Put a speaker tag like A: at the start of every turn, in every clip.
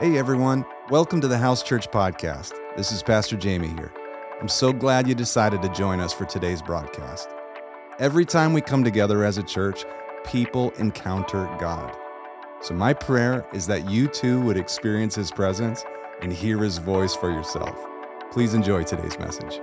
A: Hey everyone, welcome to the House Church Podcast. This is Pastor Jamey here. I'm so glad you decided to join us for today's broadcast. Every time we come together as a church, people encounter God. So, my prayer is that you too would experience His presence and hear His voice for yourself. Please enjoy today's message.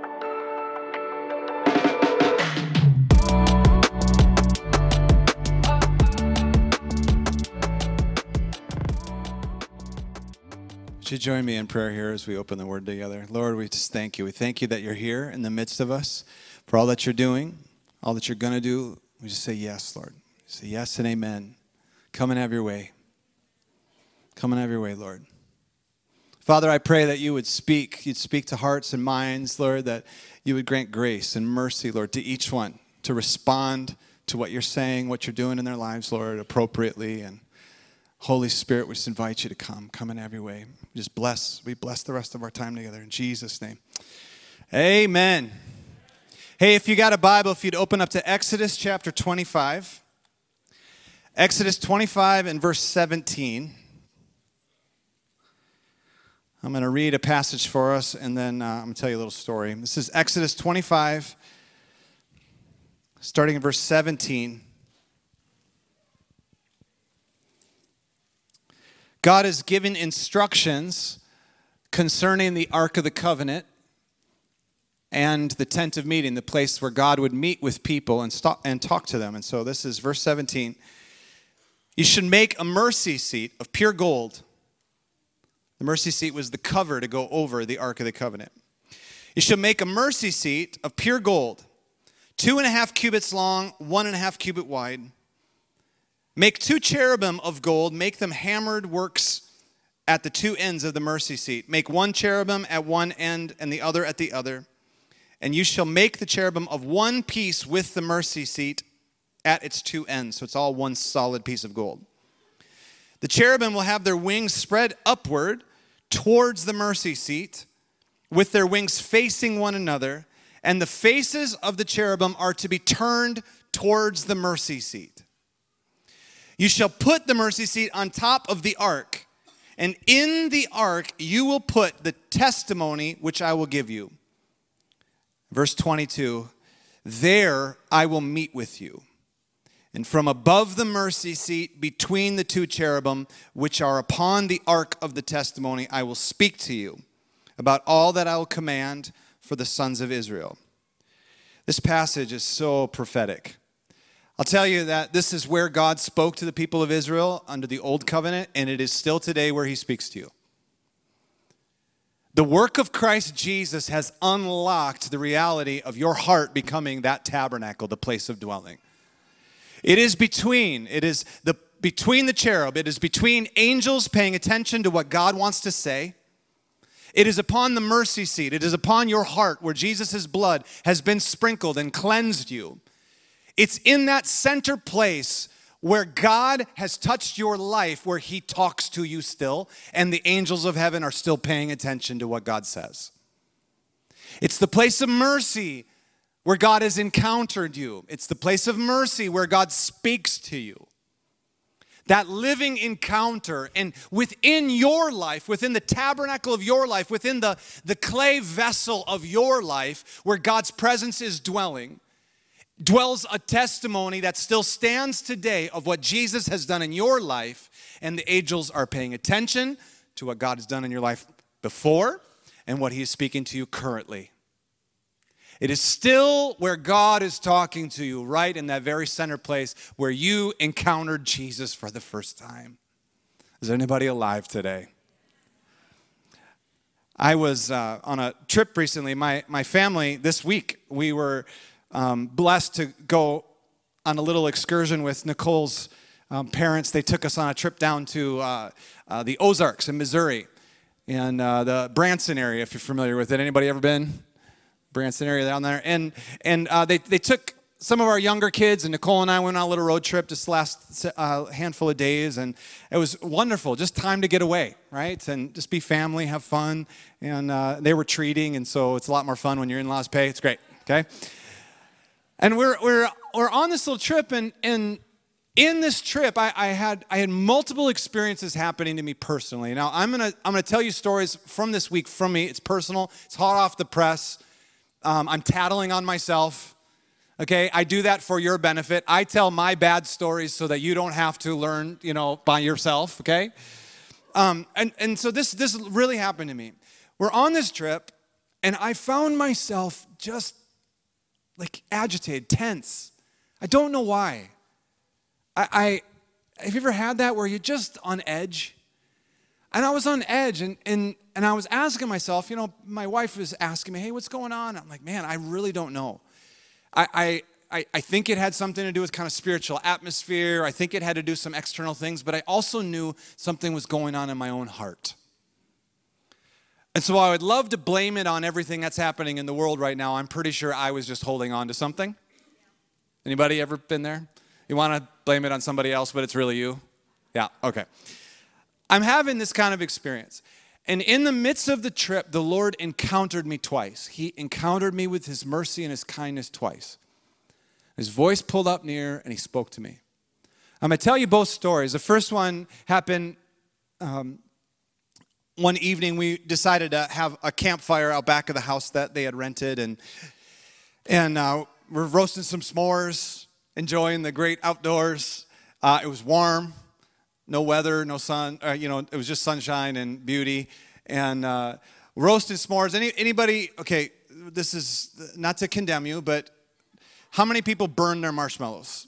A: You join me in prayer here as we open the word together? Lord, we just thank you. We thank you that you're here in the midst of us for all that you're doing, all that you're going to do. We just say yes, Lord. Say yes and amen. Come and have your way. Come and have your way, Lord. Father, I pray that you would speak. You'd speak to hearts and minds, Lord, that you would grant grace and mercy, Lord, to each one to respond to what you're saying, what you're doing in their lives, Lord, appropriately. And Holy Spirit, we just invite you to come. Come in every way. Just bless. We bless the rest of our time together in Jesus' name. Amen. Hey, if you got a Bible, if you'd open up to Exodus chapter 25. Exodus 25 and verse 17. I'm going to read a passage for us and then uh, I'm going to tell you a little story. This is Exodus 25, starting in verse 17. God has given instructions concerning the Ark of the Covenant and the tent of meeting, the place where God would meet with people and, stop, and talk to them. And so this is verse 17. You should make a mercy seat of pure gold. The mercy seat was the cover to go over the Ark of the Covenant. You should make a mercy seat of pure gold, two and a half cubits long, one and a half cubit wide Make two cherubim of gold, make them hammered works at the two ends of the mercy seat. Make one cherubim at one end and the other at the other. And you shall make the cherubim of one piece with the mercy seat at its two ends. So it's all one solid piece of gold. The cherubim will have their wings spread upward towards the mercy seat, with their wings facing one another. And the faces of the cherubim are to be turned towards the mercy seat. You shall put the mercy seat on top of the ark, and in the ark you will put the testimony which I will give you. Verse 22 There I will meet with you. And from above the mercy seat, between the two cherubim, which are upon the ark of the testimony, I will speak to you about all that I will command for the sons of Israel. This passage is so prophetic. I'll tell you that this is where God spoke to the people of Israel under the old covenant, and it is still today where he speaks to you. The work of Christ Jesus has unlocked the reality of your heart becoming that tabernacle, the place of dwelling. It is between, it is the between the cherub, it is between angels paying attention to what God wants to say. It is upon the mercy seat, it is upon your heart where Jesus' blood has been sprinkled and cleansed you. It's in that center place where God has touched your life, where He talks to you still, and the angels of heaven are still paying attention to what God says. It's the place of mercy where God has encountered you. It's the place of mercy where God speaks to you. That living encounter, and within your life, within the tabernacle of your life, within the, the clay vessel of your life, where God's presence is dwelling, dwells a testimony that still stands today of what Jesus has done in your life, and the angels are paying attention to what God has done in your life before and what He is speaking to you currently. It is still where God is talking to you, right in that very center place where you encountered Jesus for the first time. Is there anybody alive today? I was uh, on a trip recently. My, my family, this week, we were um, blessed to go on a little excursion with Nicole's um, parents. They took us on a trip down to uh, uh, the Ozarks in Missouri and uh, the Branson area, if you're familiar with it. Anybody ever been? Branson area down there. And, and uh, they, they took some of our younger kids, and Nicole and I went on a little road trip this last uh, handful of days, and it was wonderful. Just time to get away, right? And just be family, have fun. And uh, they were treating, and so it's a lot more fun when your in laws pay. It's great, okay? And we're, we're, we're on this little trip, and, and in this trip, I, I, had I had multiple experiences happening to me personally. Now I'm gonna I'm gonna tell you stories from this week from me. It's personal. It's hot off the press. Um, I'm tattling on myself. Okay, I do that for your benefit. I tell my bad stories so that you don't have to learn, you know, by yourself. Okay, um, and and so this this really happened to me. We're on this trip, and I found myself just like agitated, tense. I don't know why. I, I have you ever had that where you're just on edge? And I was on edge and, and, and I was asking myself, you know, my wife was asking me, hey, what's going on? I'm like, man, I really don't know. I, I, I think it had something to do with kind of spiritual atmosphere. I think it had to do some external things, but I also knew something was going on in my own heart. And so I would love to blame it on everything that's happening in the world right now. I'm pretty sure I was just holding on to something. Anybody ever been there? You want to blame it on somebody else, but it's really you? Yeah, okay. I'm having this kind of experience. And in the midst of the trip, the Lord encountered me twice. He encountered me with His mercy and His kindness twice. His voice pulled up near and He spoke to me. I'm going to tell you both stories. The first one happened um, one evening. We decided to have a campfire out back of the house that they had rented, and and uh, we're roasting some s'mores enjoying the great outdoors. Uh, it was warm, no weather, no sun. Uh, you know, it was just sunshine and beauty. And uh, roasted s'mores. Any, anybody? Okay, this is not to condemn you, but how many people burn their marshmallows?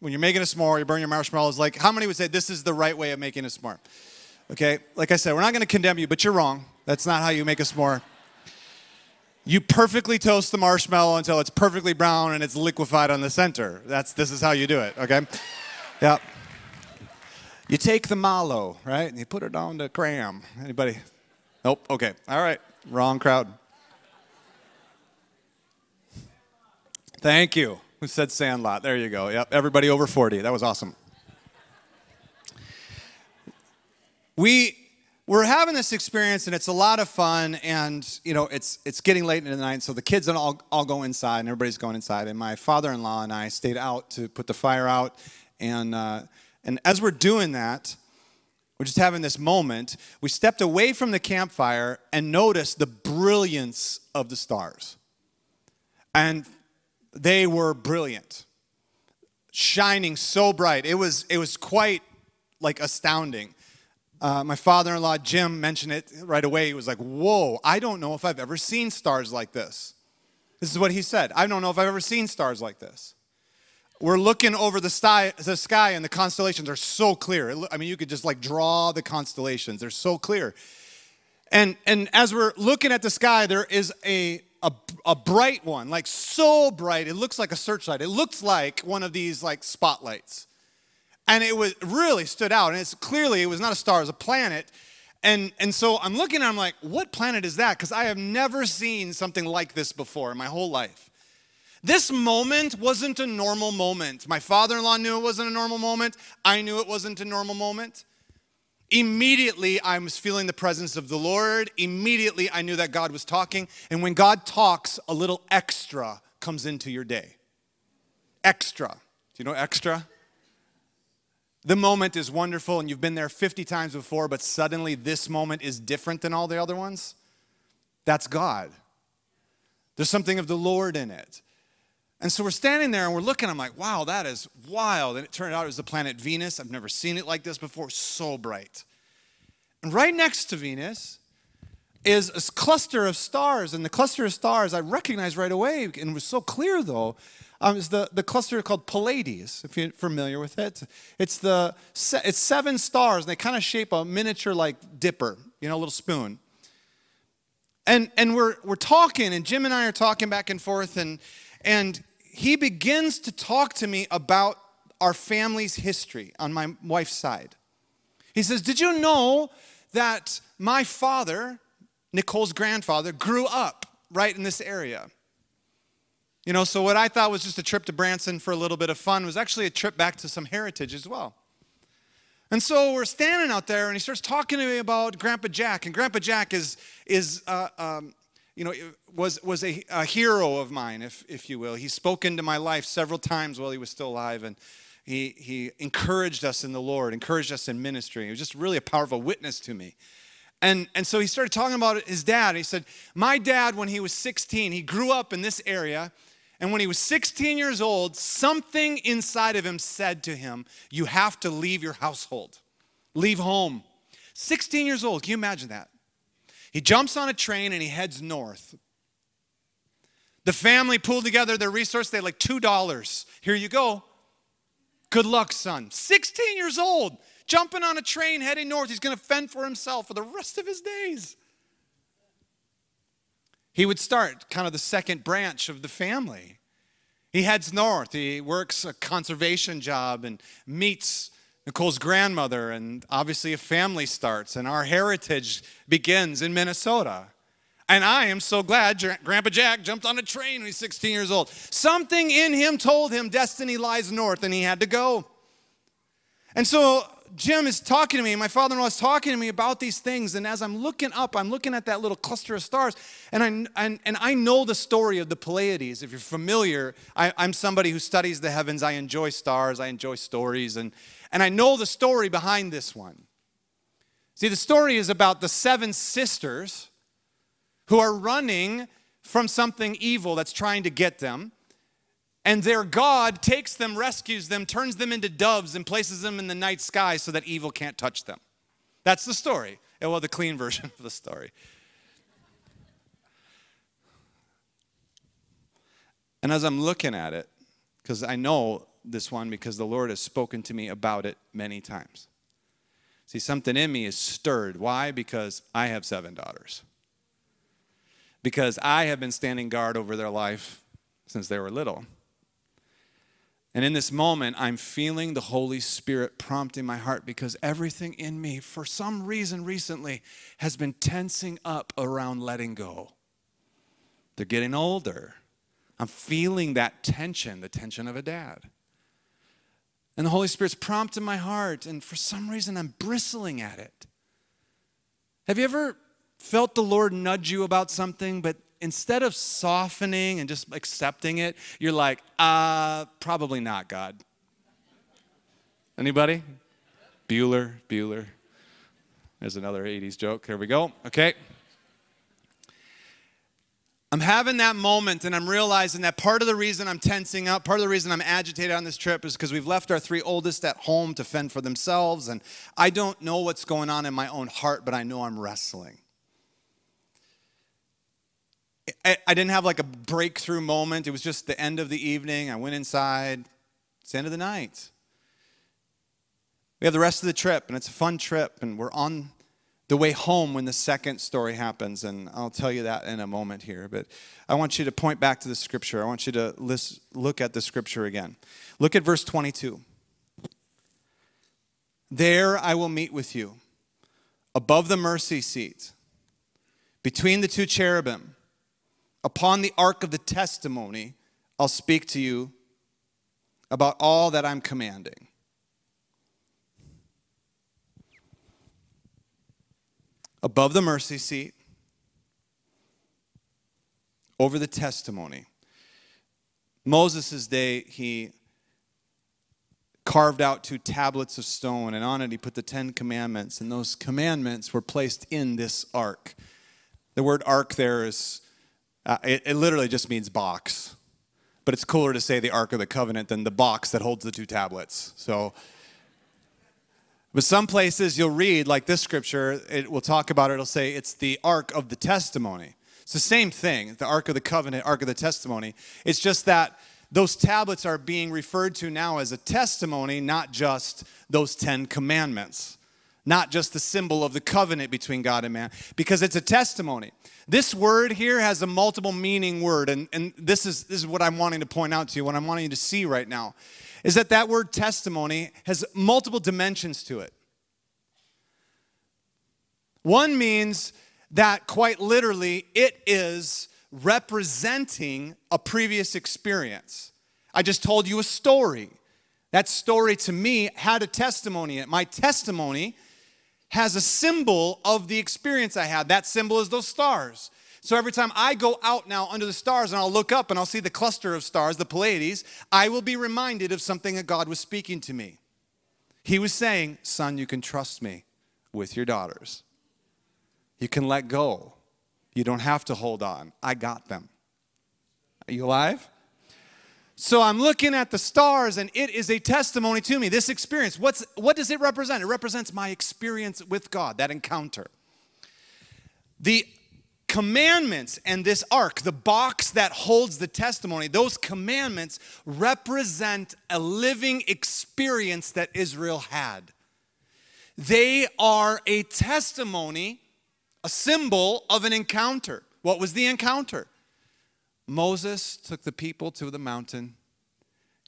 A: When you're making a s'more, you burn your marshmallows. Like, how many would say this is the right way of making a s'more? Okay, like I said, we're not going to condemn you, but you're wrong. That's not how you make a s'more. You perfectly toast the marshmallow until it's perfectly brown and it's liquefied on the center. That's this is how you do it, okay? Yeah. You take the mallow, right? And you put it on the cram. Anybody? Nope. Okay. All right. Wrong crowd. Thank you. Who said Sandlot? There you go. Yep. Everybody over 40. That was awesome. We we're having this experience and it's a lot of fun and you know it's it's getting late in the night so the kids and all, all go inside and everybody's going inside. And my father-in-law and i stayed out to put the fire out. And uh, and as we're doing that we're just having this moment we stepped away from the campfire and noticed the brilliance of the stars. And they were brilliant shining so bright. It was it was quite like astounding uh, my father in law, Jim, mentioned it right away. He was like, Whoa, I don't know if I've ever seen stars like this. This is what he said. I don't know if I've ever seen stars like this. We're looking over the sky, the sky, and the constellations are so clear. I mean, you could just like draw the constellations, they're so clear. And, and as we're looking at the sky, there is a, a, a bright one, like so bright, it looks like a searchlight. It looks like one of these like spotlights and it was really stood out. And it's clearly it was not a star, it was a planet. And, and so I'm looking and I'm like, what planet is that? Because I have never seen something like this before in my whole life. This moment wasn't a normal moment. My father in law knew it wasn't a normal moment. I knew it wasn't a normal moment. Immediately, I was feeling the presence of the Lord. Immediately, I knew that God was talking. And when God talks, a little extra comes into your day. Extra. Do you know extra? The moment is wonderful and you've been there 50 times before, but suddenly this moment is different than all the other ones, that's God. There's something of the Lord in it. And so we're standing there and we're looking, I'm like, wow, that is wild. And it turned out it was the planet Venus. I've never seen it like this before, so bright. And right next to Venus is a cluster of stars. And the cluster of stars I recognized right away, and it was so clear though, um, is the, the cluster called Pleiades, if you're familiar with it. It's, the, it's seven stars, and they kind of shape a miniature like dipper, you know, a little spoon. And, and we're, we're talking, and Jim and I are talking back and forth, and, and he begins to talk to me about our family's history on my wife's side. He says, Did you know that my father, Nicole's grandfather, grew up right in this area? You know, so what I thought was just a trip to Branson for a little bit of fun was actually a trip back to some heritage as well. And so we're standing out there, and he starts talking to me about Grandpa Jack. And Grandpa Jack is, is uh, um, you know, was, was a, a, hero of mine, if, if you will. He's spoken to my life several times while he was still alive. And, he, he encouraged us in the Lord, encouraged us in ministry. He was just really a powerful witness to me. And, and so he started talking about his dad. He said, My dad, when he was 16, he grew up in this area. And when he was 16 years old, something inside of him said to him, You have to leave your household, leave home. 16 years old, can you imagine that? He jumps on a train and he heads north. The family pulled together their resources. They had like $2. Here you go. Good luck, son. 16 years old, jumping on a train heading north. He's going to fend for himself for the rest of his days. He would start kind of the second branch of the family. He heads north. He works a conservation job and meets Nicole's grandmother, and obviously a family starts, and our heritage begins in Minnesota. And I am so glad Grandpa Jack jumped on a train when he's 16 years old. Something in him told him destiny lies north, and he had to go. And so Jim is talking to me, my father in law is talking to me about these things. And as I'm looking up, I'm looking at that little cluster of stars. And I, and, and I know the story of the Pleiades. If you're familiar, I, I'm somebody who studies the heavens. I enjoy stars, I enjoy stories. And, and I know the story behind this one. See, the story is about the seven sisters who are running from something evil that's trying to get them. And their God takes them, rescues them, turns them into doves, and places them in the night sky so that evil can't touch them. That's the story. Eh, well, the clean version of the story. And as I'm looking at it, because I know this one because the Lord has spoken to me about it many times. See, something in me is stirred. Why? Because I have seven daughters. Because I have been standing guard over their life since they were little. And in this moment, I'm feeling the Holy Spirit prompting my heart because everything in me, for some reason recently, has been tensing up around letting go. They're getting older. I'm feeling that tension, the tension of a dad. And the Holy Spirit's prompting my heart, and for some reason, I'm bristling at it. Have you ever felt the Lord nudge you about something, but instead of softening and just accepting it, you're like, uh, probably not, God. Anybody? Bueller, Bueller. There's another 80s joke. Here we go. Okay. I'm having that moment and I'm realizing that part of the reason I'm tensing up, part of the reason I'm agitated on this trip is because we've left our three oldest at home to fend for themselves. And I don't know what's going on in my own heart, but I know I'm wrestling. I, didn't have like a breakthrough moment. It was just the end of the evening. I went inside. It's the end of the night. We have the rest of the trip, and it's a fun trip, and we're on the way home when the second story happens. And I'll tell you that in a moment here. But I want you to point back to the scripture. I want you to list, look at the scripture again. Look at verse 22. There I will meet with you, above the mercy seat, between the two cherubim upon the ark of the testimony, I'll speak to you about all that I'm commanding. Above the mercy seat, over the testimony. Moses' day, he carved out two tablets of stone, and on it he put the Ten Commandments, and those commandments were placed in this ark. The word ark there is uh, it, it literally just means box. But it's cooler to say the Ark of the Covenant than the box that holds the two tablets. So, but some places you'll read, like this scripture, it will talk about it, it'll say it's the Ark of the Testimony. It's the same thing, the Ark of the Covenant, Ark of the Testimony. It's just that those tablets are being referred to now as a testimony, not just those Ten Commandments, not just the symbol of the covenant between God and man, because it's a testimony. This word here has a multiple meaning word, and, and this, is, this is what I'm wanting to point out to you, what I'm wanting you to see right now, is that that word testimony has multiple dimensions to it. One means that quite literally it is representing a previous experience. I just told you a story. That story to me had a testimony. My testimony has a symbol of the experience I had. That symbol is those stars. So every time I go out now under the stars and I'll look up and I'll see the cluster of stars, the Pleiades, I will be reminded of something that God was speaking to me. He was saying, Son, you can trust me with your daughters. You can let go. You don't have to hold on. I got them. Are you alive? So I'm looking at the stars, and it is a testimony to me. This experience, what's, what does it represent? It represents my experience with God, that encounter. The commandments and this ark, the box that holds the testimony, those commandments represent a living experience that Israel had. They are a testimony, a symbol of an encounter. What was the encounter? Moses took the people to the mountain.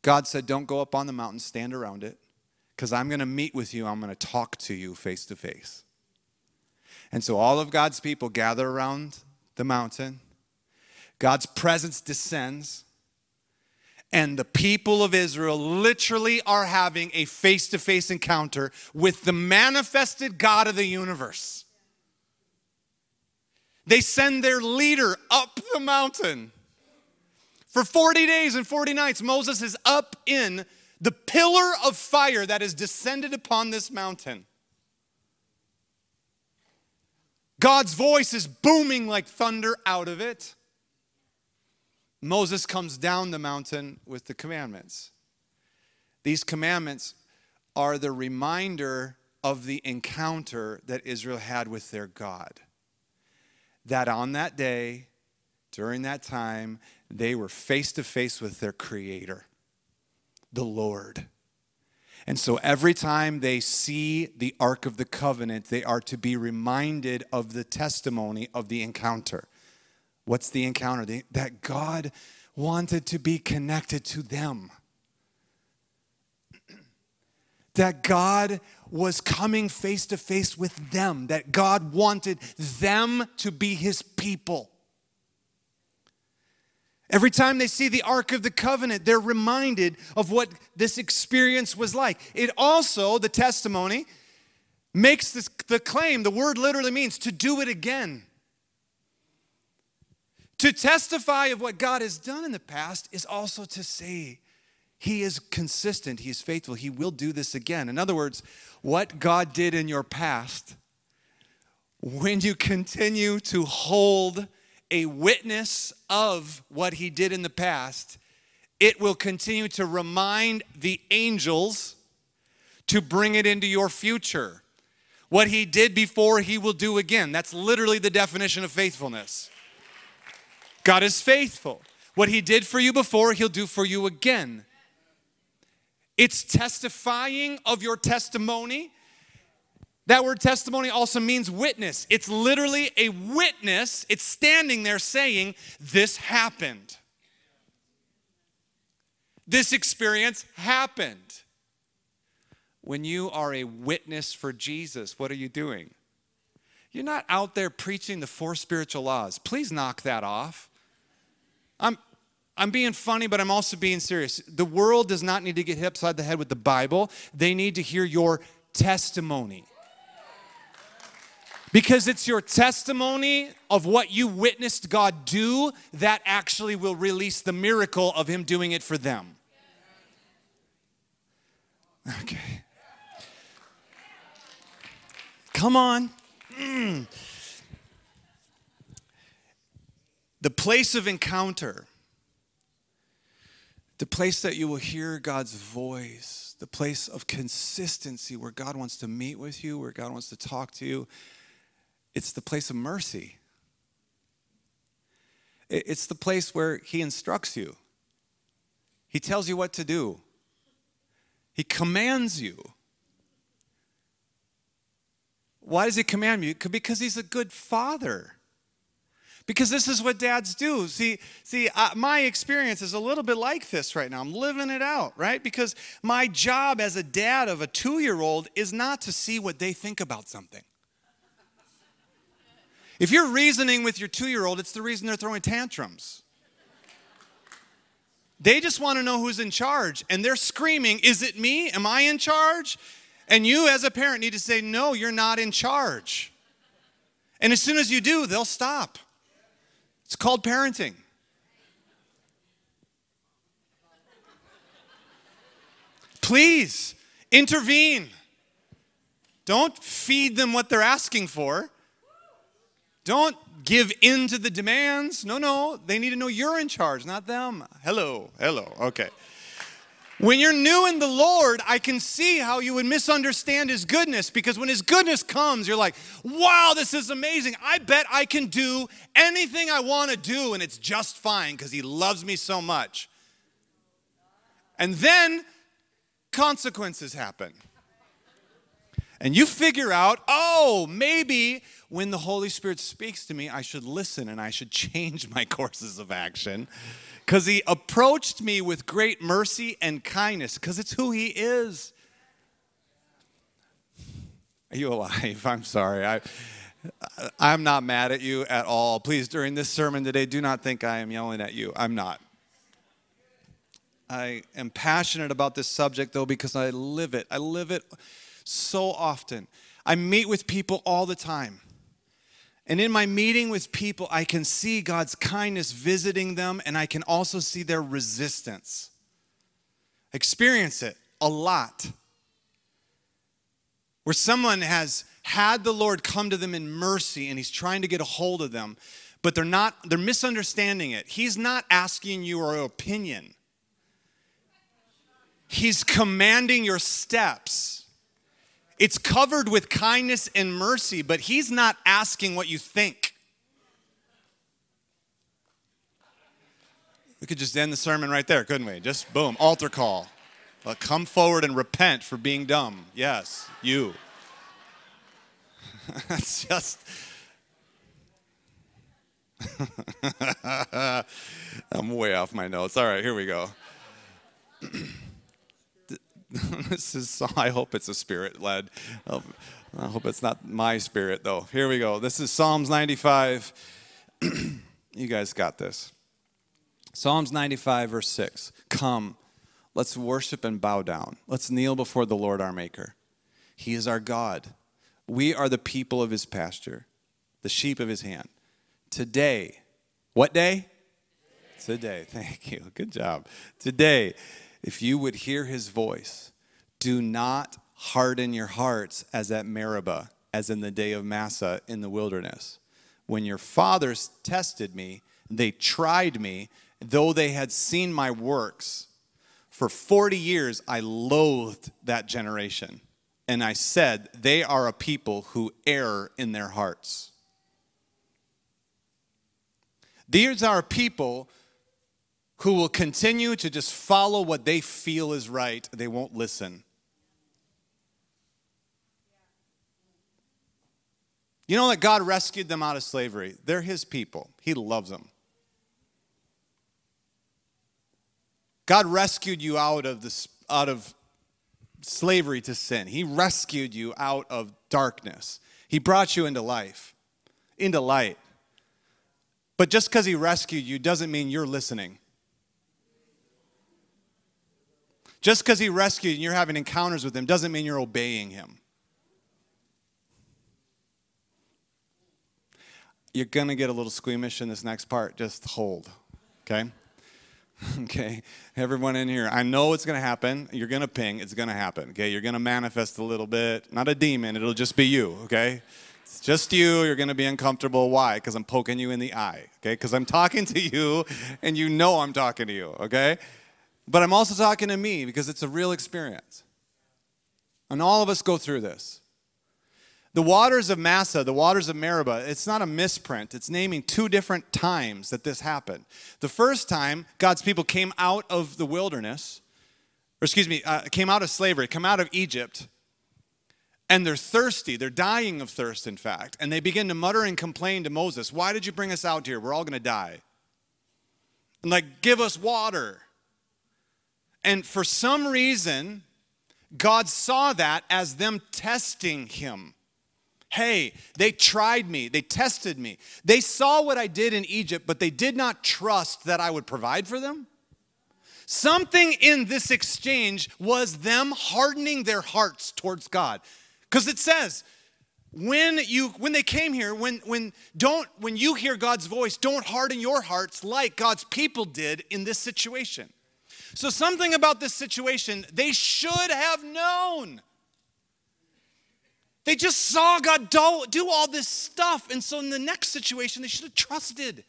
A: God said, Don't go up on the mountain, stand around it, because I'm going to meet with you. I'm going to talk to you face to face. And so all of God's people gather around the mountain. God's presence descends. And the people of Israel literally are having a face to face encounter with the manifested God of the universe. They send their leader up the mountain. For 40 days and 40 nights, Moses is up in the pillar of fire that has descended upon this mountain. God's voice is booming like thunder out of it. Moses comes down the mountain with the commandments. These commandments are the reminder of the encounter that Israel had with their God. That on that day, during that time, they were face to face with their Creator, the Lord. And so every time they see the Ark of the Covenant, they are to be reminded of the testimony of the encounter. What's the encounter? The, that God wanted to be connected to them. that God was coming face to face with them, that God wanted them to be his people. Every time they see the Ark of the Covenant, they're reminded of what this experience was like. It also, the testimony, makes this, the claim, the word literally means to do it again. To testify of what God has done in the past is also to say, He is consistent, He is faithful, He will do this again. In other words, what God did in your past, when you continue to hold a witness of what he did in the past, it will continue to remind the angels to bring it into your future. What he did before, he will do again. That's literally the definition of faithfulness. God is faithful. What he did for you before, he'll do for you again. It's testifying of your testimony that word testimony also means witness. It's literally a witness. It's standing there saying, This happened. This experience happened. When you are a witness for Jesus, what are you doing? You're not out there preaching the four spiritual laws. Please knock that off. I'm, I'm being funny, but I'm also being serious. The world does not need to get hit upside the head with the Bible, they need to hear your testimony. Because it's your testimony of what you witnessed God do that actually will release the miracle of Him doing it for them. Okay. Come on. Mm. The place of encounter, the place that you will hear God's voice, the place of consistency where God wants to meet with you, where God wants to talk to you it's the place of mercy. It's the place where He instructs you, He tells you what to do, He commands you. Why does He command you? Because He's a good father. Because this is what dads do. See, see, uh, my experience is a little bit like this right now. I'm living it out, right? Because my job as a dad of a two-year-old is not to see what they think about something. If you're reasoning with your two year old, it's the reason they're throwing tantrums. They just want to know who's in charge. And they're screaming, Is it me? Am I in charge? And you, as a parent, need to say, No, you're not in charge. And as soon as you do, they'll stop. It's called parenting. Please intervene. Don't feed them what they're asking for. Don't give in to the demands. No, no. They need to know you're in charge, not them. Hello, hello. Okay. When you're new in the Lord, I can see how you would misunderstand His goodness because when His goodness comes, you're like, wow, this is amazing. I bet I can do anything I want to do and it's just fine because He loves me so much. And then consequences happen. And you figure out, oh, maybe when the Holy Spirit speaks to me, I should listen and I should change my courses of action. Because He approached me with great mercy and kindness, because it's who He is. Are you alive? I'm sorry. I, I'm not mad at you at all. Please, during this sermon today, do not think I am yelling at you. I'm not. I am passionate about this subject, though, because I live it. I live it so often. I meet with people all the time. And in my meeting with people, I can see God's kindness visiting them, and I can also see their resistance. Experience it a lot. Where someone has had the Lord come to them in mercy and he's trying to get a hold of them, but they're not, they're misunderstanding it. He's not asking your opinion. He's commanding your steps. It's covered with kindness and mercy, but He's not asking what you think. We could just end the sermon right there, couldn't we? Just boom, altar call. Well, come forward and repent for being dumb. Yes, you. That's just. I'm way off my notes. All right, here we go. this is, I hope it's a spirit led. I hope it's not my spirit, though. Here we go. This is Psalms 95. you guys got this. Psalms 95, verse 6. Come, let's worship and bow down. Let's kneel before the Lord our Maker. He is our God. We are the people of his pasture, the sheep of his hand. Today, what day? Today. Thank you. Good job. Today if you would hear his voice, do not harden your hearts as at Meribah, as in the day of Massah in the wilderness. When your fathers tested me, they tried me, though they had seen my works. For 40 years, I loathed that generation. And I said, They are a people who err in their hearts. These are people who will continue to just follow what they feel is right. They won't listen. You know that God rescued them out of slavery. They're His people, He loves them. God rescued you out of, this, out of slavery to sin. He rescued you out of darkness. He brought you into life, into light. But just because He rescued you doesn't mean you're listening. Just because he rescued and you're having encounters with him doesn't mean you're obeying him. You're going to get a little squeamish in this next part. Just hold, okay? okay, everyone in here, I know it's going to happen. You're going to ping. It's going to happen, okay? You're going to manifest a little bit. Not a demon, it'll just be you, okay? It's just you. You're going to be uncomfortable. Why? Because I'm poking you in the eye, okay? Because I'm talking to you and you know I'm talking to you, okay? But I'm also talking to me because it's a real experience. And all of us go through this. The waters of Massah, the waters of Meribah, it's not a misprint. It's naming two different times that this happened. The first time God's people came out of the wilderness, or excuse me, uh, came out of slavery, come out of Egypt, and they're thirsty. They're dying of thirst, in fact. And they begin to mutter and complain to Moses, Why did you bring us out here? We're all going to die. And like, give us water. And for some reason, God saw that as them testing him. Hey, they tried me, they tested me. They saw what I did in Egypt, but they did not trust that I would provide for them. Something in this exchange was them hardening their hearts towards God. Because it says, when you when they came here when when don't when you hear god's voice don't harden your hearts like god's people did in this situation so something about this situation they should have known they just saw god do, all this stuff and so in the next situation they should have trusted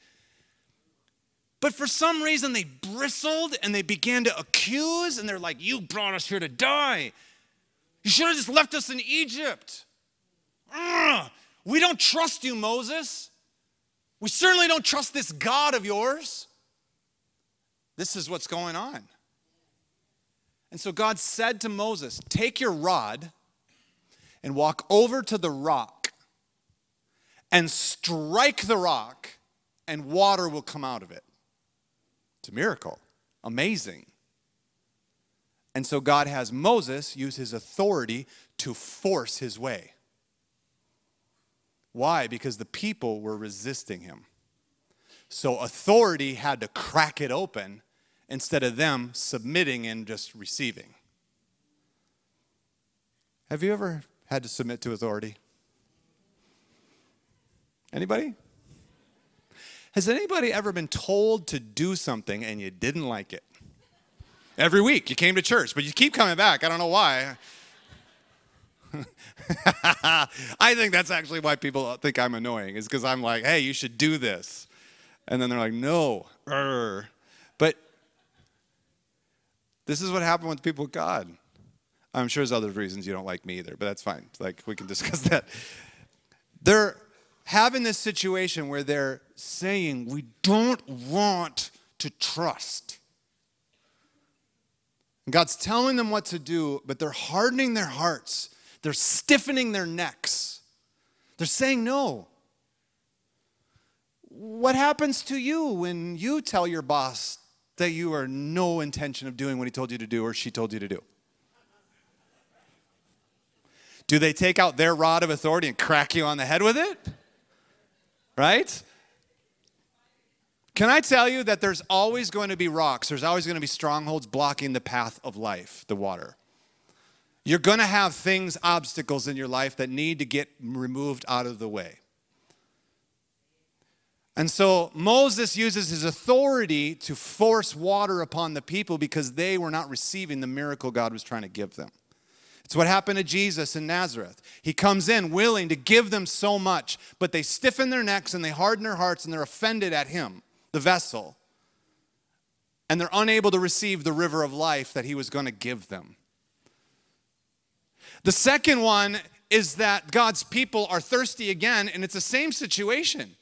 A: but for some reason they bristled and they began to accuse and they're like you brought us here to die you should have just left us in egypt we don't trust you, Moses. We certainly don't trust this God of yours. This is what's going on. And so God said to Moses, Take your rod and walk over to the rock and strike the rock, and water will come out of it. It's a miracle. Amazing. And so God has Moses use his authority to force his way. Why? Because the people were resisting him. So authority had to crack it open instead of them submitting and just receiving. Have you ever had to submit to authority? Anybody? Has anybody ever been told to do something and you didn't like it? Every week you came to church, but you keep coming back. I don't know why. I think that's actually why people think I'm annoying, is because I'm like, hey, you should do this. And then they're like, no. Urgh. This is what happened with people of God. I'm sure there's other reasons you don't like me either, but that's fine. Like, we can discuss that. They're having this situation where they're saying, we don't want to trust. And God's telling them what to do, but they're hardening their hearts they're stiffening their necks. They're saying no. What happens to you when you tell your boss that you are no intention of doing what he told you to do or she told you to do? Do they take out their rod of authority and crack you on the head with it? Right? Can I tell you that there's always going to be rocks, there's always going to be strongholds blocking the path of life, the water. You're going to have things, obstacles in your life that need to get removed out of the way. And so Moses uses his authority to force water upon the people because they were not receiving the miracle God was trying to give them. It's what happened to Jesus in Nazareth. He comes in willing to give them so much, but they stiffen their necks and they harden their hearts and they're offended at him, the vessel. And they're unable to receive the river of life that he was going to give them. The second one is that God's people are thirsty again, and it's the same situation.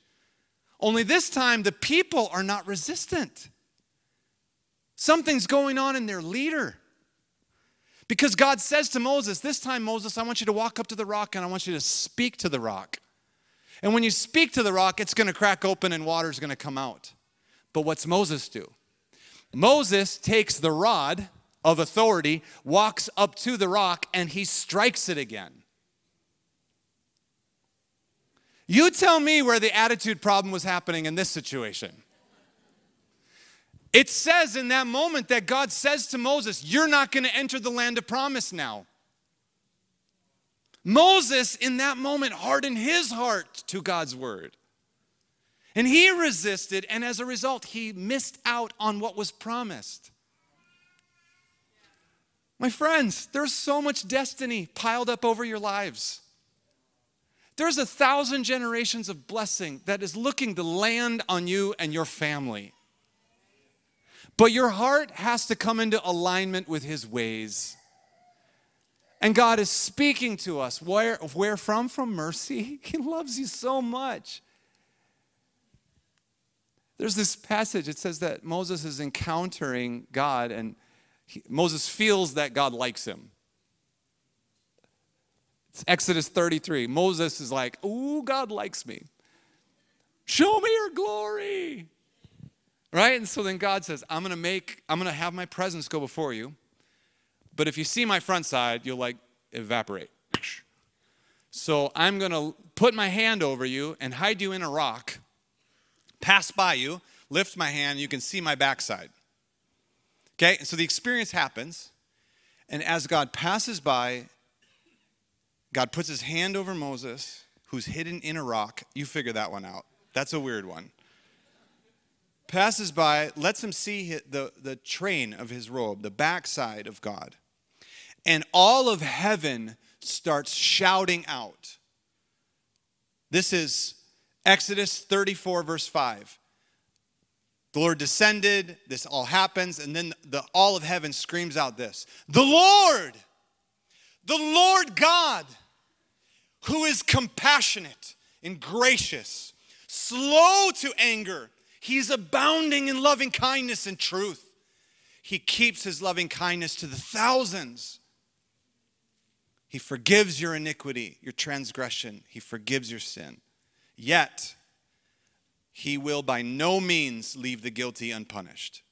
A: Only this time, the people are not resistant. Something's going on in their leader. Because God says to Moses, This time, Moses, I want you to walk up to the rock and I want you to speak to the rock. And when you speak to the rock, it's going to crack open and water's going to come out. But what's Moses do? Moses takes the rod of authority walks up to the rock and he strikes it again. You tell me where the attitude problem was happening in this situation. It says in that moment that God says to Moses, You're not going to enter the land of promise now. Moses, in that moment, hardened his heart to God's word. And he resisted, and as a result, he missed out on what was promised. My friends, there's so much destiny piled up over your lives. There's a thousand generations of blessing that is looking to land on you and your family. But your heart has to come into alignment with His ways. And God is speaking to us. Where, where from? From mercy. He loves you so much. There's this passage, it says that Moses is encountering God and he, Moses feels that God likes him. It's Exodus 33. Moses is like, Ooh, God likes me. Show me your glory. Right? And so then God says, I'm going to make, I'm going to have my presence go before you. But if you see my front side, you'll like evaporate. So I'm going to put my hand over you and hide you in a rock, pass by you, lift my hand, you can see my backside. Okay, and so the experience happens, and as God passes by, God puts his hand over Moses, who's hidden in a rock. You figure that one out. That's a weird one. Passes by, lets him see the, the train of his robe, the backside of God. And all of heaven starts shouting out. This is Exodus 34, verse 5. The Lord descended, this all happens, and then the, all of heaven screams out this The Lord, the Lord God, who is compassionate and gracious, slow to anger. He's abounding in loving kindness and truth. He keeps his loving kindness to the thousands. He forgives your iniquity, your transgression. He forgives your sin. Yet, he will by no means leave the guilty unpunished.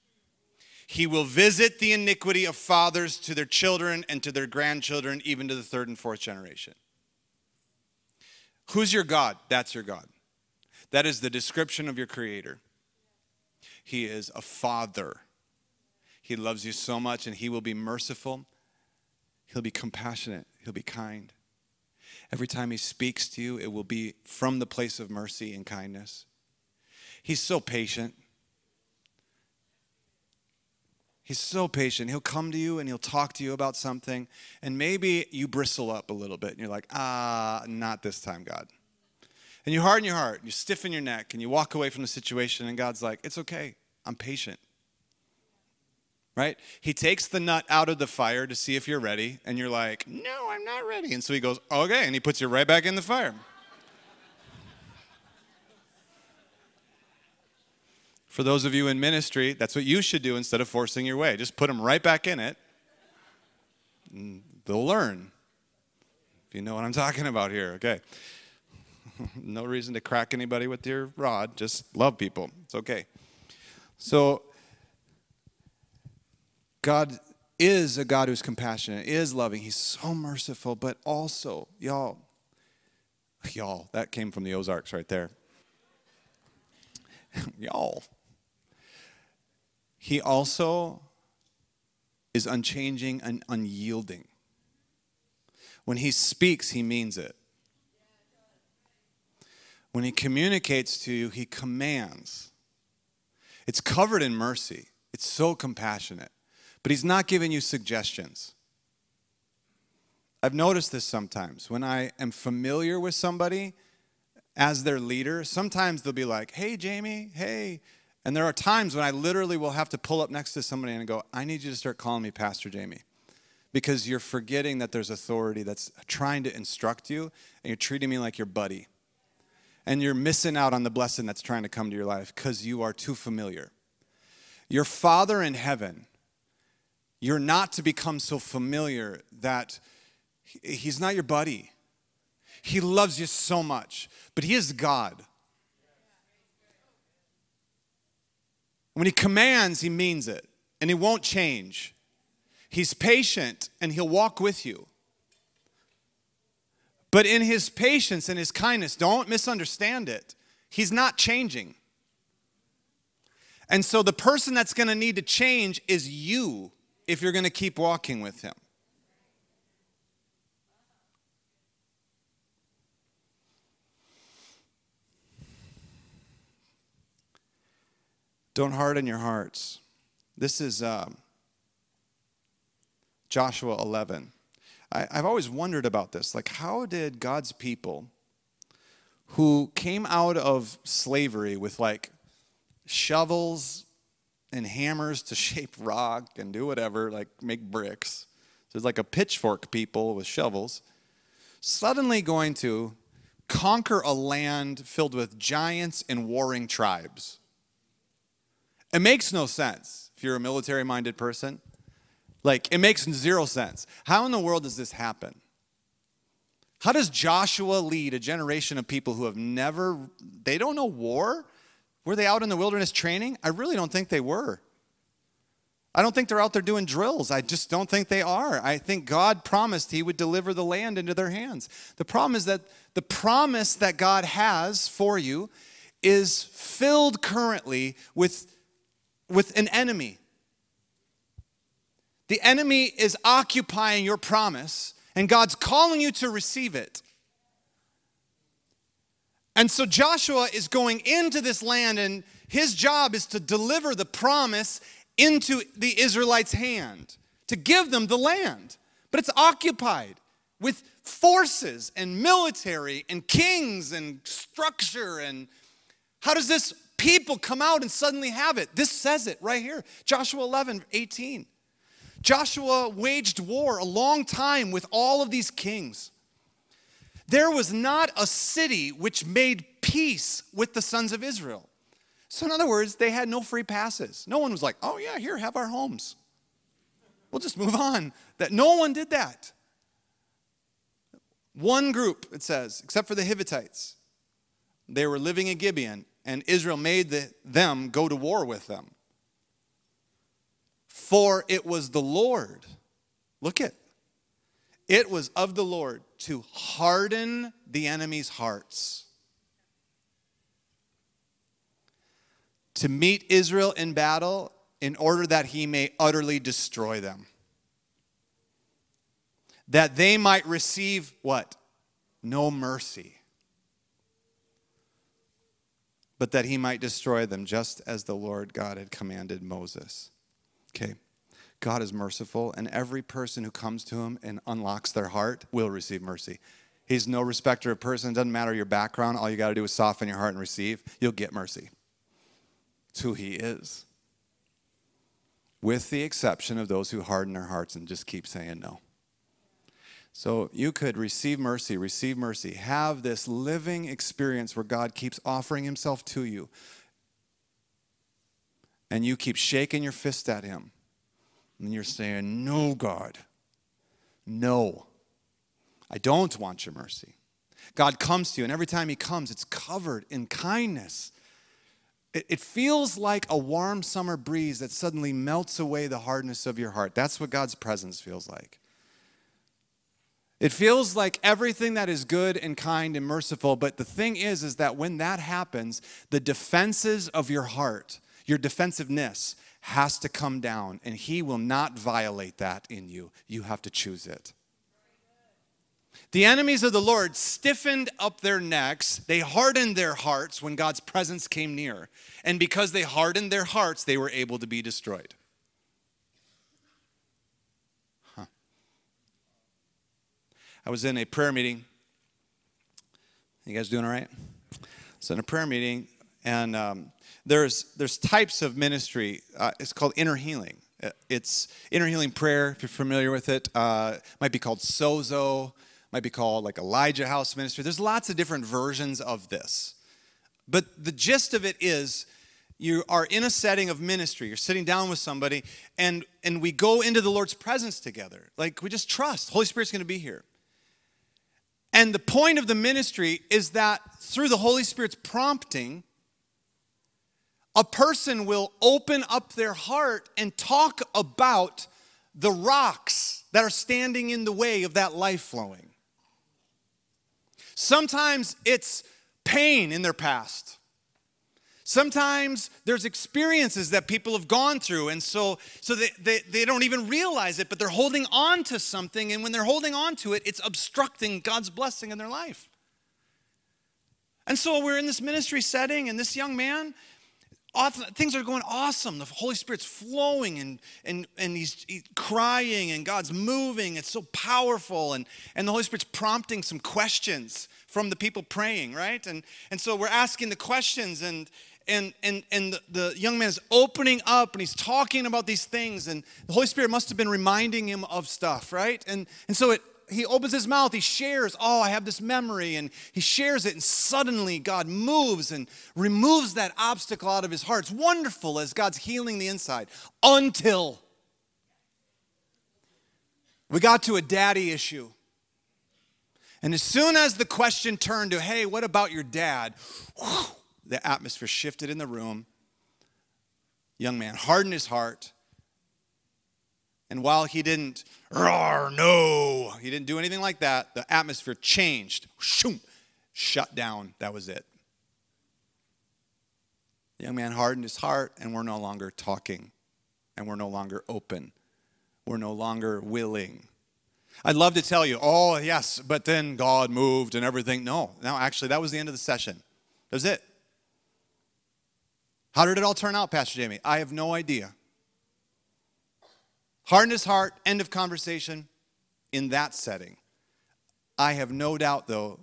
A: He will visit the iniquity of fathers to their children and to their grandchildren, even to the third and fourth generation. Who's your God? That's your God. That is the description of your Creator. He is a father. He loves you so much, and He will be merciful. He'll be compassionate. He'll be kind. Every time He speaks to you, it will be from the place of mercy and kindness. He's so patient. He's so patient. He'll come to you and he'll talk to you about something, and maybe you bristle up a little bit and you're like, ah, not this time, God. And you harden your heart, you stiffen your neck, and you walk away from the situation, and God's like, it's okay, I'm patient. Right? He takes the nut out of the fire to see if you're ready, and you're like, no, I'm not ready. And so he goes, okay, and he puts you right back in the fire. For those of you in ministry, that's what you should do instead of forcing your way. Just put them right back in it. they'll learn. If you know what I'm talking about here, okay. no reason to crack anybody with your rod. Just love people. It's okay. So, God is a God who's compassionate, is loving. He's so merciful, but also, y'all, y'all, that came from the Ozarks right there. y'all. He also is unchanging and unyielding. When he speaks, he means it. When he communicates to you, he commands. It's covered in mercy, it's so compassionate, but he's not giving you suggestions. I've noticed this sometimes. When I am familiar with somebody as their leader, sometimes they'll be like, hey, Jamey, hey, and there are times when I literally will have to pull up next to somebody and go, I need you to start calling me Pastor Jamey. Because you're forgetting that there's authority that's trying to instruct you, and you're treating me like your buddy. And you're missing out on the blessing that's trying to come to your life because you are too familiar. Your Father in heaven, you're not to become so familiar that He's not your buddy. He loves you so much, but He is God. When he commands, he means it, and he won't change. He's patient, and he'll walk with you. But in his patience and his kindness, don't misunderstand it. He's not changing. And so the person that's going to need to change is you if you're going to keep walking with him. Don't harden your hearts. This is um, Joshua 11. I, I've always wondered about this. Like, how did God's people who came out of slavery with like shovels and hammers to shape rock and do whatever, like make bricks. So it's like a pitchfork people with shovels, suddenly going to conquer a land filled with giants and warring tribes. It makes no sense if you're a military minded person. Like, it makes zero sense. How in the world does this happen? How does Joshua lead a generation of people who have never, they don't know war? Were they out in the wilderness training? I really don't think they were. I don't think they're out there doing drills. I just don't think they are. I think God promised He would deliver the land into their hands. The problem is that the promise that God has for you is filled currently with with an enemy. The enemy is occupying your promise, And God's calling you to receive it. And so Joshua is going into this land, and his job is to deliver the promise into the Israelites' hand, to give them the land. But it's occupied with forces and military and kings and structure. And how does this people come out and suddenly have it? This says it right here Joshua 11, 18. Joshua waged war a long time with all of these kings. There was not a city which made peace with the sons of Israel. So, in other words, they had no free passes. No one was like, oh, yeah, here, have our homes. We'll just move on. That no one did that. One group, it says, except for the Hittites, they were living in Gibeon, and Israel made the, them go to war with them. For it was the Lord. Look it. It was of the Lord to harden the enemy's hearts. To meet Israel in battle in order that he may utterly destroy them. That they might receive what? No mercy. But that he might destroy them just as the Lord God had commanded Moses. Okay. God is merciful, and every person who comes to him and unlocks their heart will receive mercy. He's no respecter of person. It doesn't matter your background. All you got to do is soften your heart and receive. You'll get mercy. It's who he is. With the exception of those who harden their hearts and just keep saying no. So you could receive mercy, receive mercy, have this living experience where God keeps offering himself to you. And you keep shaking your fist at him and you're saying, No, God, no, I don't want your mercy. God comes to you, and every time He comes, it's covered in kindness. It, feels like a warm summer breeze that suddenly melts away the hardness of your heart. That's what God's presence feels like. It feels like everything that is good and kind and merciful, but the thing is, is that when that happens, the defenses of your heart, your defensiveness, has to come down, and He will not violate that in you. You have to choose it. The enemies of the Lord stiffened up their necks. They hardened their hearts when God's presence came near. And because they hardened their hearts, they were able to be destroyed. I was in a prayer meeting. You guys doing all right? So, in a prayer meeting, and um, there's, there's types of ministry. Uh, it's called inner healing. Uh, it's inner healing prayer, if you're familiar with it. Uh, might be called sozo, might be called like Elijah House Ministry. There's lots of different versions of this. But the gist of it is you are in a setting of ministry. You're sitting down with somebody, and, and we go into the Lord's presence together. Like we just trust. Holy Spirit's going to be here. And the point of the ministry is that through the Holy Spirit's prompting, a person will open up their heart and talk about the rocks that are standing in the way of that life flowing. Sometimes it's pain in their past. Sometimes there's experiences that people have gone through, and so, so they, they, they don't even realize it, but they're holding on to something, and when they're holding on to it, it's obstructing God's blessing in their life. And so we're in this ministry setting, and this young man, things are going awesome. The Holy Spirit's flowing and, and, and he's, he's, crying and God's moving. It's so powerful. And, and the Holy Spirit's prompting some questions from the people praying, right? And, and so we're asking the questions and, and, and, and the, the young man is opening up and he's talking about these things. And the Holy Spirit must have been reminding him of stuff, right? And, and so it, he opens his mouth, he shares, oh, I have this memory, and he shares it, and suddenly God moves and removes that obstacle out of his heart. It's wonderful as God's healing the inside until we got to a daddy issue. And as soon as the question turned to, hey, what about your dad? Whew, the atmosphere shifted in the room. Young man hardened his heart and while he didn't, no, he didn't do anything like that, the atmosphere changed. Shoom, shut down. That was it. The young man hardened his heart, and we're no longer talking, and we're no longer open. We're no longer willing. I'd love to tell you, oh, yes, but then God moved and everything. No, no, actually, that was the end of the session. That was it. How did it all turn out, Pastor Jamey? I have no idea. Hardened his heart, end of conversation in that setting. I have no doubt, though,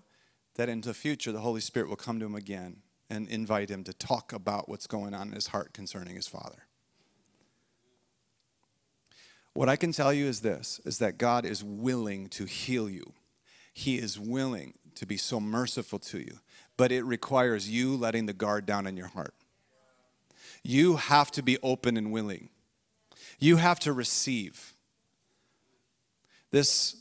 A: that in the future the Holy Spirit will come to him again and invite him to talk about what's going on in his heart concerning his father. What I can tell you is this is that God is willing to heal you. He is willing to be so merciful to you, but it requires you letting the guard down in your heart. You have to be open and willing. You have to receive. This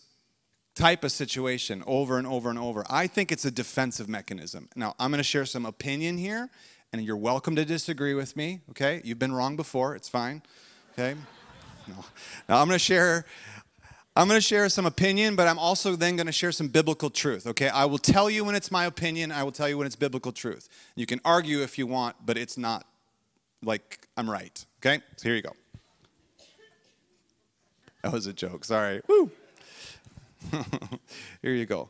A: type of situation over and over and over. I think it's a defensive mechanism. Now, I'm going to share some opinion here, and you're welcome to disagree with me, okay? You've been wrong before, it's fine, okay? No. Now I'm going to share I'm going to share some opinion, but I'm also then going to share some biblical truth, okay? I will tell you when it's my opinion, I will tell you when it's biblical truth. You can argue if you want, but it's not like I'm right, okay? So here you go. That was a joke, sorry. Woo! here you go.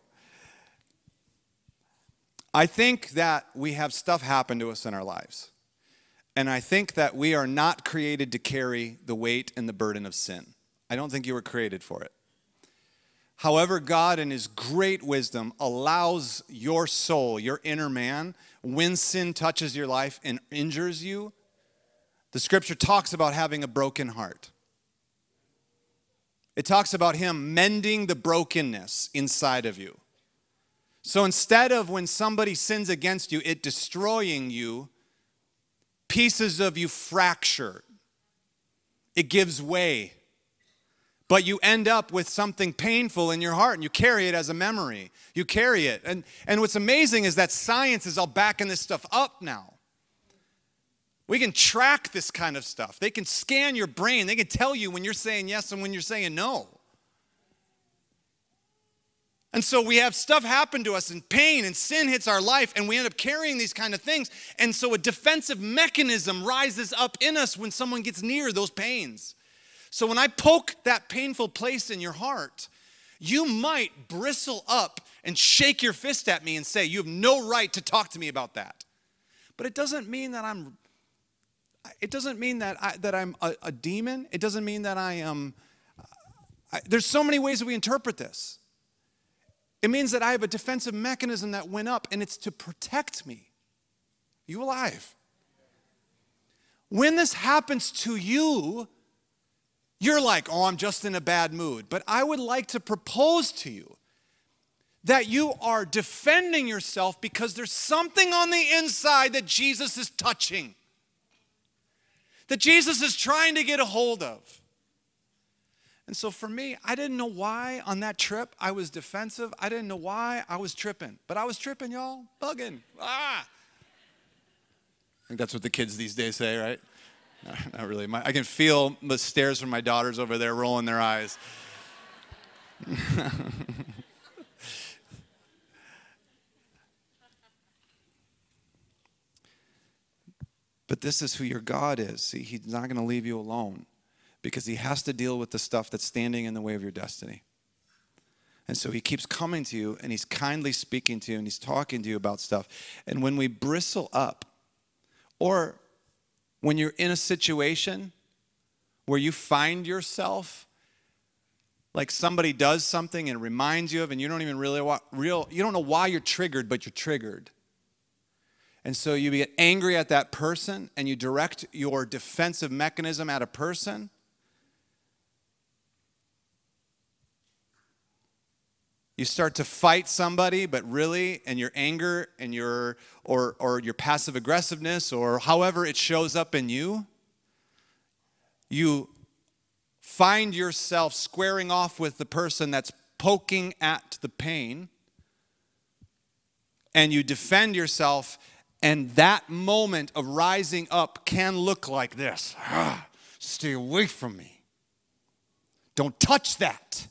A: I think that we have stuff happen to us in our lives. And I think that we are not created to carry the weight and the burden of sin. I don't think you were created for it. However, God, in His great wisdom, allows your soul, your inner man, when sin touches your life and injures you, the scripture talks about having a broken heart. It talks about Him mending the brokenness inside of you. So instead of when somebody sins against you, it destroying you, pieces of you fracture, it gives way. But you end up with something painful in your heart and you carry it as a memory. You carry it. And, and what's amazing is that science is all backing this stuff up now. We can track this kind of stuff. They can scan your brain. They can tell you when you're saying yes and when you're saying no. And so we have stuff happen to us and pain and sin hits our life and we end up carrying these kind of things. And so a defensive mechanism rises up in us when someone gets near those pains. So when I poke that painful place in your heart, you might bristle up and shake your fist at me and say, You have no right to talk to me about that. But it doesn't mean that I'm it doesn't mean that, I, that I'm a, a demon. It doesn't mean that I am. I, there's so many ways that we interpret this. It means that I have a defensive mechanism that went up and it's to protect me. You alive? When this happens to you, you're like, oh, I'm just in a bad mood. But I would like to propose to you that you are defending yourself because there's something on the inside that Jesus is touching, that Jesus is trying to get a hold of. And so for me, I didn't know why on that trip I was defensive. I didn't know why I was tripping. But I was tripping, y'all, bugging. Ah. I think that's what the kids these days say, right? not really. My, I can feel the stares from my daughters over there rolling their eyes. but this is who your God is. See, He's not going to leave you alone because he has to deal with the stuff that's standing in the way of your destiny. And so he keeps coming to you and he's kindly speaking to you and he's talking to you about stuff. And when we bristle up, or when you're in a situation where you find yourself like somebody does something and reminds you of and you don't even really real you don't know why you're triggered but you're triggered and so you get angry at that person and you direct your defensive mechanism at a person. You start to fight somebody, but really, and your anger and your or or your passive aggressiveness or however it shows up in you, you find yourself squaring off with the person that's poking at the pain, and you defend yourself, and that moment of rising up can look like this. Ah, stay away from me. Don't touch that.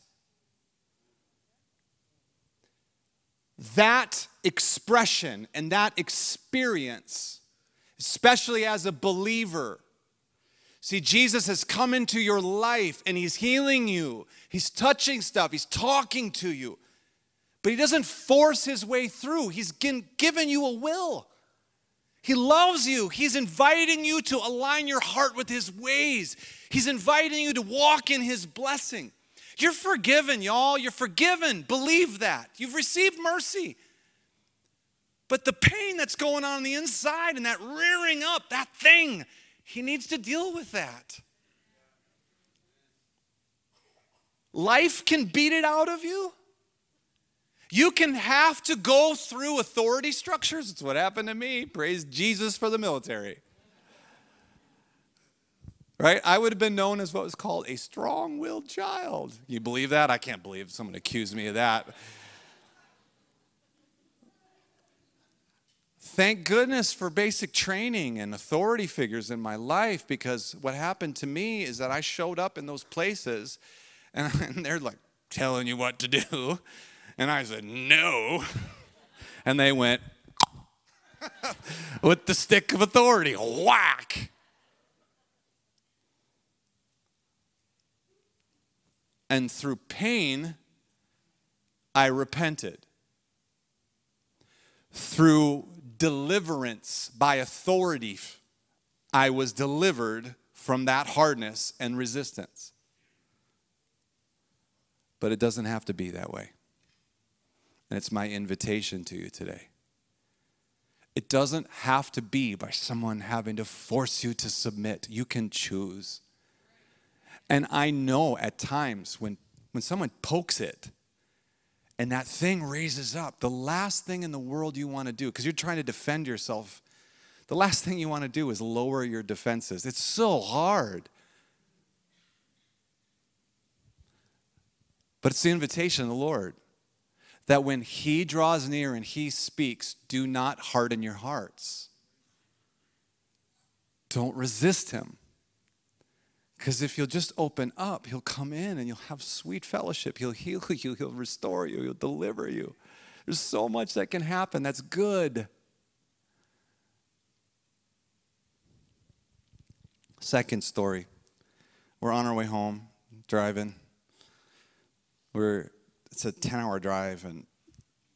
A: that expression and that experience, especially as a believer, See, Jesus has come into your life and he's healing you. He's touching stuff, he's talking to you. But he doesn't force his way through. He's given you a will. He loves you. He's inviting you to align your heart with his ways. He's inviting you to walk in his blessing. You're forgiven, y'all. You're forgiven. Believe that. You've received mercy. But the pain that's going on on the inside and that rearing up, that thing, he needs to deal with that. Life can beat it out of you. You can have to go through authority structures. It's what happened to me. Praise Jesus for the military. Right? I would have been known as what was called a strong willed child. You believe that? I can't believe someone accused me of that. Thank goodness for basic training and authority figures in my life because what happened to me is that I showed up in those places and, and they're like telling you what to do. And I said, no. And they went with the stick of authority, whack. And through pain, I repented. Through deliverance by authority, I was delivered from that hardness and resistance. But it doesn't have to be that way. And it's my invitation to you today. It doesn't have to be by someone having to force you to submit. You can choose. And I know at times when, when someone pokes it, and that thing raises up, the last thing in the world you want to do, because you're trying to defend yourself, the last thing you want to do is lower your defenses. It's so hard. But it's the invitation of the Lord that when He draws near and He speaks, do not harden your hearts. Don't resist Him. Because if you'll just open up, He'll come in and you'll have sweet fellowship. He'll heal you, He'll restore you, He'll deliver you. There's so much that can happen that's good. Second story. We're on our way home, driving. We're it's a 10 hour drive and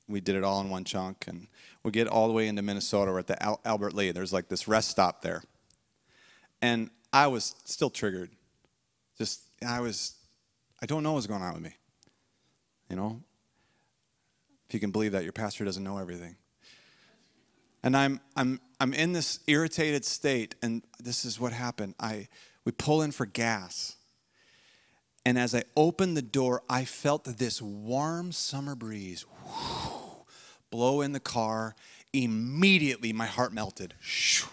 A: we did it all in one chunk and we get all the way into Minnesota. We're at the Al- Albert Lea. There's like this rest stop there. And I was still triggered. Just, I was, I don't know what's going on with me. You know? If you can believe that, your pastor doesn't know everything. And I'm, I'm, I'm in this irritated state, and this is what happened. I, we pull in for gas. And as I opened the door, I felt this warm summer breeze whoo, blow in the car. Immediately, my heart melted. Shoo.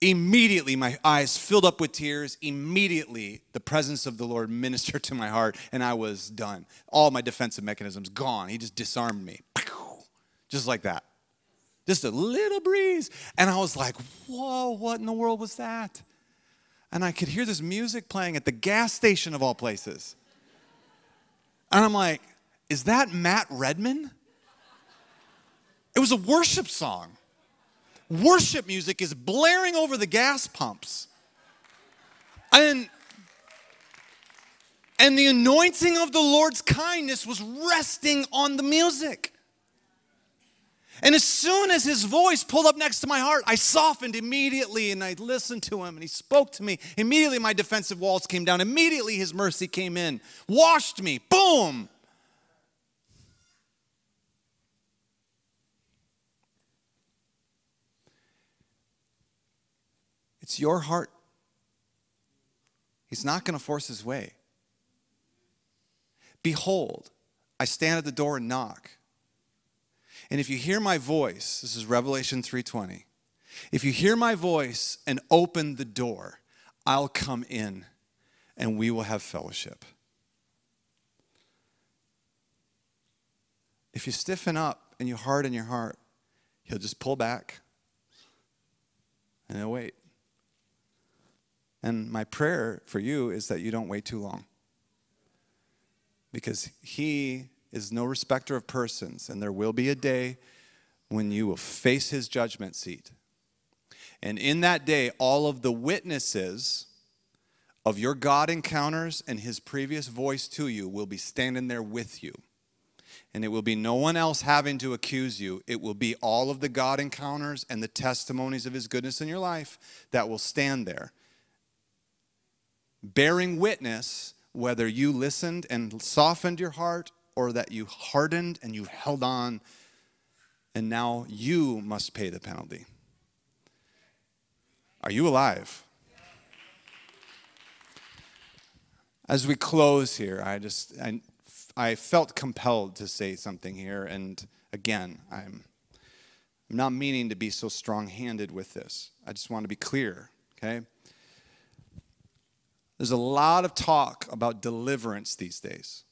A: Immediately, my eyes filled up with tears. Immediately, the presence of the Lord ministered to my heart, and I was done. All my defensive mechanisms gone. He just disarmed me. Just like that. Just a little breeze. And I was like, whoa, what in the world was that? And I could hear this music playing at the gas station of all places. And I'm like, is that Matt Redman? It was a worship song worship music is blaring over the gas pumps. And, and the anointing of the Lord's kindness was resting on the music. And as soon as his voice pulled up next to my heart, I softened immediately and I listened to him and he spoke to me. Immediately, my defensive walls came down. Immediately, his mercy came in, washed me. Boom! It's your heart. He's not going to force his way. Behold, I stand at the door and knock. And if you hear my voice, this is Revelation 3:20. If you hear my voice and open the door, I'll come in and we will have fellowship. If you stiffen up and you harden your heart, he'll just pull back and he'll wait. And my prayer for you is that you don't wait too long. Because He is no respecter of persons, and there will be a day when you will face His judgment seat. And in that day, all of the witnesses of your God encounters and his previous voice to you will be standing there with you. And it will be no one else having to accuse you. It will be all of the God encounters and the testimonies of his goodness in your life that will stand there, bearing witness whether you listened and softened your heart or that you hardened and you held on, and now you must pay the penalty. Are you alive? As we close here, I just I, I felt compelled to say something here, and again, I'm I'm not meaning to be so strong-handed with this. I just want to be clear, okay? There's a lot of talk about deliverance these days.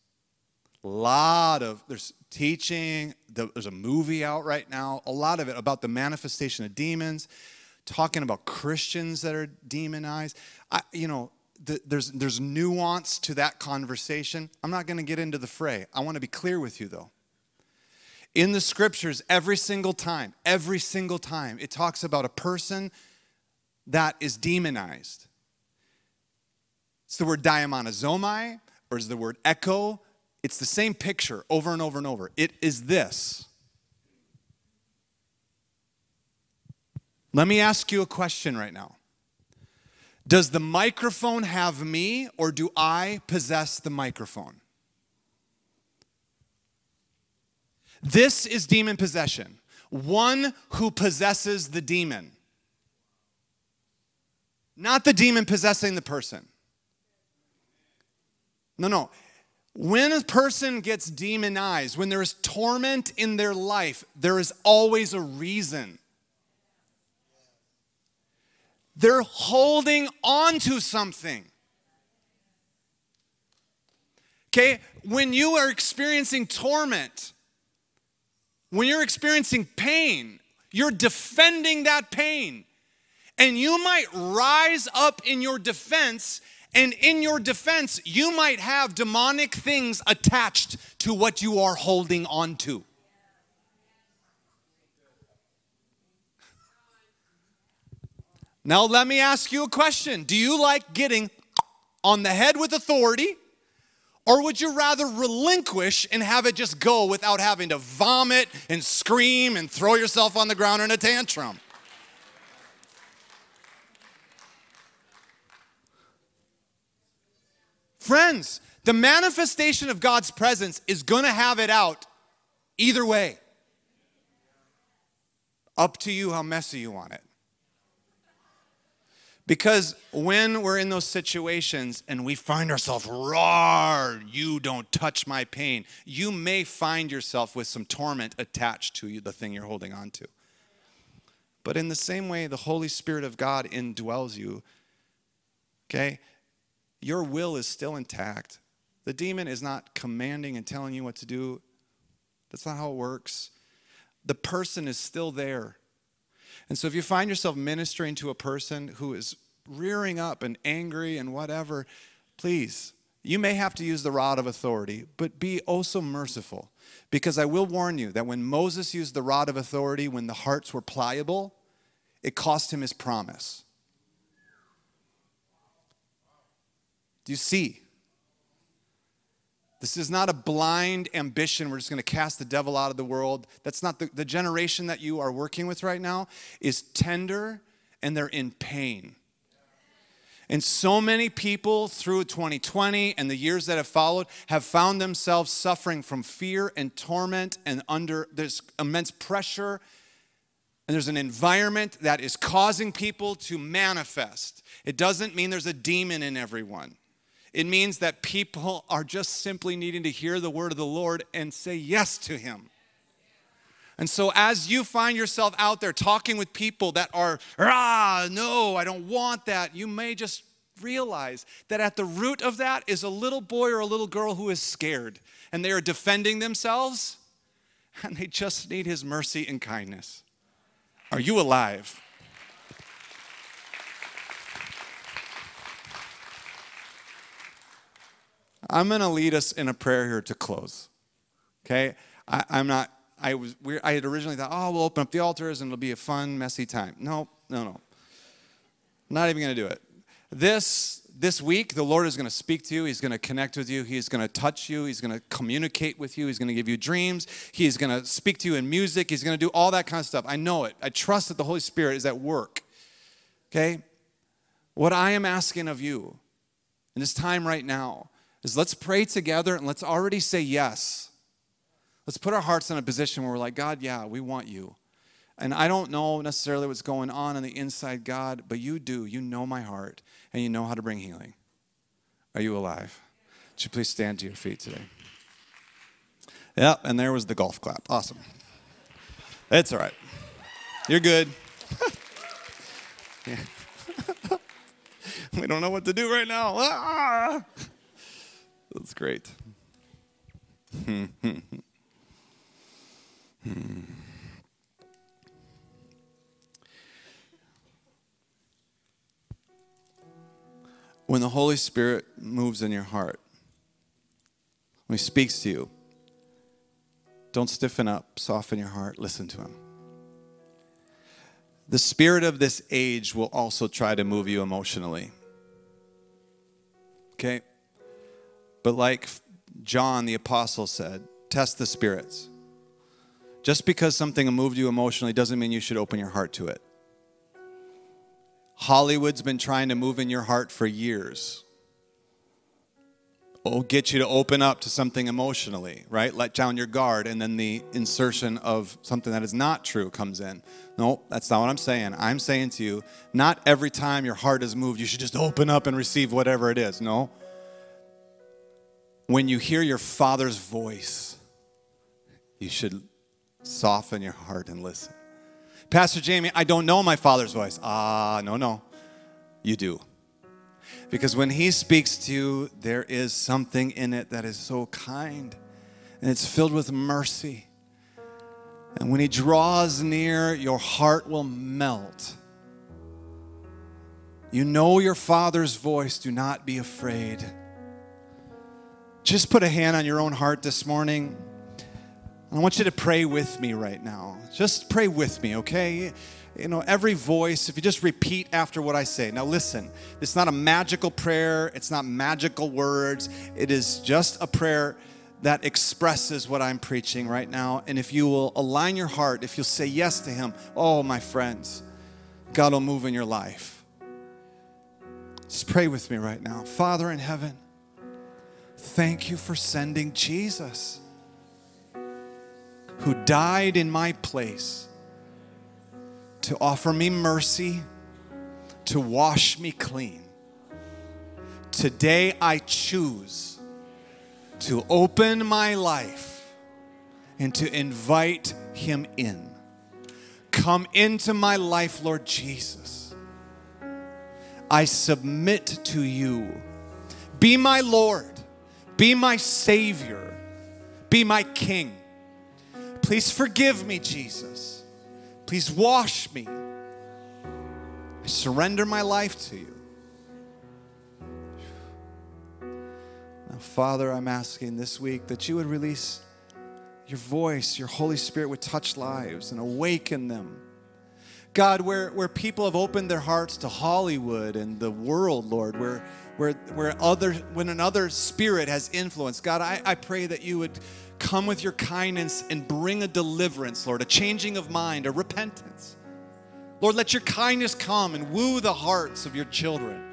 A: A lot of there's teaching, there's a movie out right now, a lot of it about the manifestation of demons, talking about Christians that are demonized. I, you know, the, there's there's nuance to that conversation. I'm not going to get into the fray. I want to be clear with you though. In the scriptures, every single time, every single time, it talks about a person that is demonized. It's the word daimonizomai, or is the word echo. It's the same picture over and over and over. It is this. Let me ask you a question right now. Does the microphone have me, or do I possess the microphone? This is demon possession. One who possesses the demon, not the demon possessing the person. No, no. When a person gets demonized, when there is torment in their life, there is always a reason. They're holding on to something. Okay? When you are experiencing torment, when you're experiencing pain, you're defending that pain. And you might rise up in your defense and in your defense, you might have demonic things attached to what you are holding on to. Now, let me ask you a question Do you like getting on the head with authority? Or would you rather relinquish and have it just go without having to vomit and scream and throw yourself on the ground in a tantrum? Friends, the manifestation of God's presence is going to have it out either way. Up to you how messy you want it. Because when we're in those situations and we find ourselves, roar, you don't touch my pain, you may find yourself with some torment attached to you, the thing you're holding on to. But in the same way, the Holy Spirit of God indwells you, okay? Your will is still intact. The demon is not commanding and telling you what to do. That's not how it works. The person is still there. And so if you find yourself ministering to a person who is rearing up and angry and whatever, please, you may have to use the rod of authority, but be also merciful. Because I will warn you that when Moses used the rod of authority, when the hearts were pliable, it cost him his promise. Do you see? This is not a blind ambition. We're just going to cast the devil out of the world. That's not the, the generation that you are working with right now is tender and they're in pain. And so many people through 2020 and the years that have followed have found themselves suffering from fear and torment and under there's immense pressure and there's an environment that is causing people to manifest. It doesn't mean there's a demon in everyone. It means that people are just simply needing to hear the word of the Lord and say yes to Him. And so, as you find yourself out there talking with people that are, ah, no, I don't want that, you may just realize that at the root of that is a little boy or a little girl who is scared and they are defending themselves and they just need His mercy and kindness. Are you alive? I'm going to lead us in a prayer here to close. Okay? I, am not, I was, we, I had originally thought, oh, we'll open up the altars and it'll be a fun, messy time. No, no, no. Not even going to do it. This, this week, the Lord is going to speak to you. He's going to connect with you. He's going to touch you. He's going to communicate with you. He's going to give you dreams. He's going to speak to you in music. He's going to do all that kind of stuff. I know it. I trust that the Holy Spirit is at work. Okay? What I am asking of you in this time right now is let's pray together and let's already say yes. Let's put our hearts in a position where we're like, God, yeah, we want you. And I don't know necessarily what's going on on the inside, God, but you do. You know my heart and you know how to bring healing. Are you alive? Would you please stand to your feet today? Yep, and there was the golf clap. Awesome. It's all right. You're good. we don't know what to do right now. Ah! That's great. when the Holy Spirit moves in your heart, when He speaks to you, don't stiffen up, soften your heart, listen to Him. The spirit of this age will also try to move you emotionally. Okay? But like John the apostle said, test the spirits. Just because something moved you emotionally doesn't mean you should open your heart to it. Hollywood's been trying to move in your heart for years. It'll get you to open up to something emotionally, right? Let down your guard, and then the insertion of something that is not true comes in. No, that's not what I'm saying. I'm saying to you, not every time your heart is moved, you should just open up and receive whatever it is. No. When you hear your Father's voice, you should soften your heart and listen. Pastor Jamey, I don't know my father's voice. Ah, no, no. You do. Because when he speaks to you, there is something in it that is so kind and it's filled with mercy. And when he draws near, your heart will melt. You know your father's voice. Do not be afraid. Just put a hand on your own heart this morning. I want you to pray with me right now. Just pray with me, okay? You know, every voice, if you just repeat after what I say. Now, listen, it's not a magical prayer, it's not magical words. It is just a prayer that expresses what I'm preaching right now. And if you will align your heart, if you'll say yes to Him, oh, my friends, God will move in your life. Just pray with me right now. Father in heaven, thank you for sending Jesus who died in my place to offer me mercy, to wash me clean. Today I choose to open my life and to invite Him in. Come into my life, Lord Jesus. I submit to you. Be my Lord, be my Savior, be my King. Please forgive me, Jesus. Please wash me. I surrender my life to you. Now, Father, I'm asking this week that you would release your voice, your Holy Spirit would touch lives and awaken them. God, where, where people have opened their hearts to Hollywood and the world, Lord, where, where, where other, when another spirit has influence, God, I, I pray that you would come with your kindness and bring a deliverance, Lord, a changing of mind, a repentance. Lord, let your kindness come and woo the hearts of your children.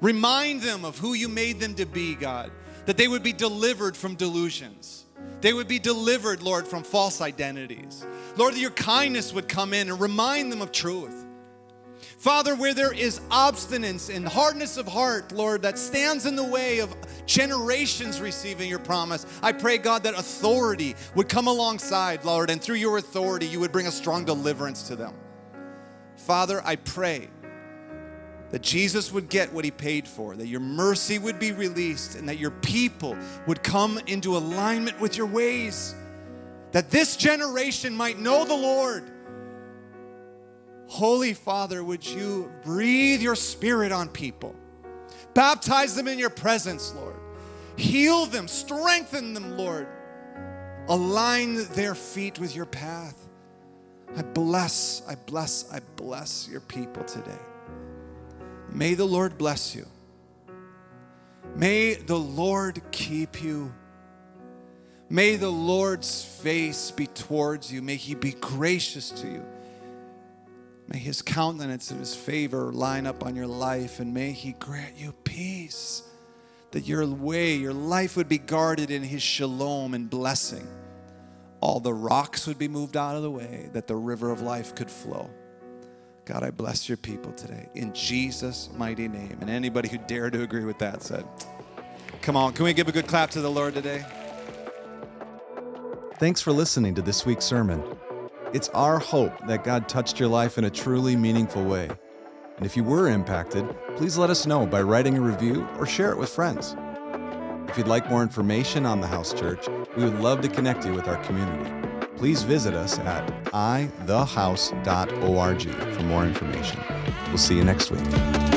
A: Remind them of who you made them to be, God, that they would be delivered from delusions. They would be delivered, Lord, from false identities. Lord, that your kindness would come in and remind them of truth. Father, where there is obstinance and hardness of heart, Lord, that stands in the way of generations receiving your promise, I pray, God, that authority would come alongside, Lord, and through your authority, you would bring a strong deliverance to them. Father, I pray that Jesus would get what he paid for, that your mercy would be released, and that your people would come into alignment with your ways, that this generation might know the Lord Holy Father, would you breathe your spirit on people? Baptize them in your presence, Lord. Heal them, strengthen them, Lord. Align their feet with your path. I bless, I bless, I bless your people today. May the Lord bless you. May the Lord keep you. May the Lord's face be towards you. May he be gracious to you. May his countenance and his favor line up on your life, and may he grant you peace. That your way, your life would be guarded in his shalom and blessing. All the rocks would be moved out of the way, that the river of life could flow. God, I bless your people today in Jesus' mighty name. And anybody who dare to agree with that said, Come on, can we give a good clap to the Lord today?
B: Thanks for listening to this week's sermon. It's our hope that God touched your life in a truly meaningful way. And if you were impacted, please let us know by writing a review or share it with friends. If you'd like more information on the House Church, we would love to connect you with our community. Please visit us at ithehouse.org for more information. We'll see you next week.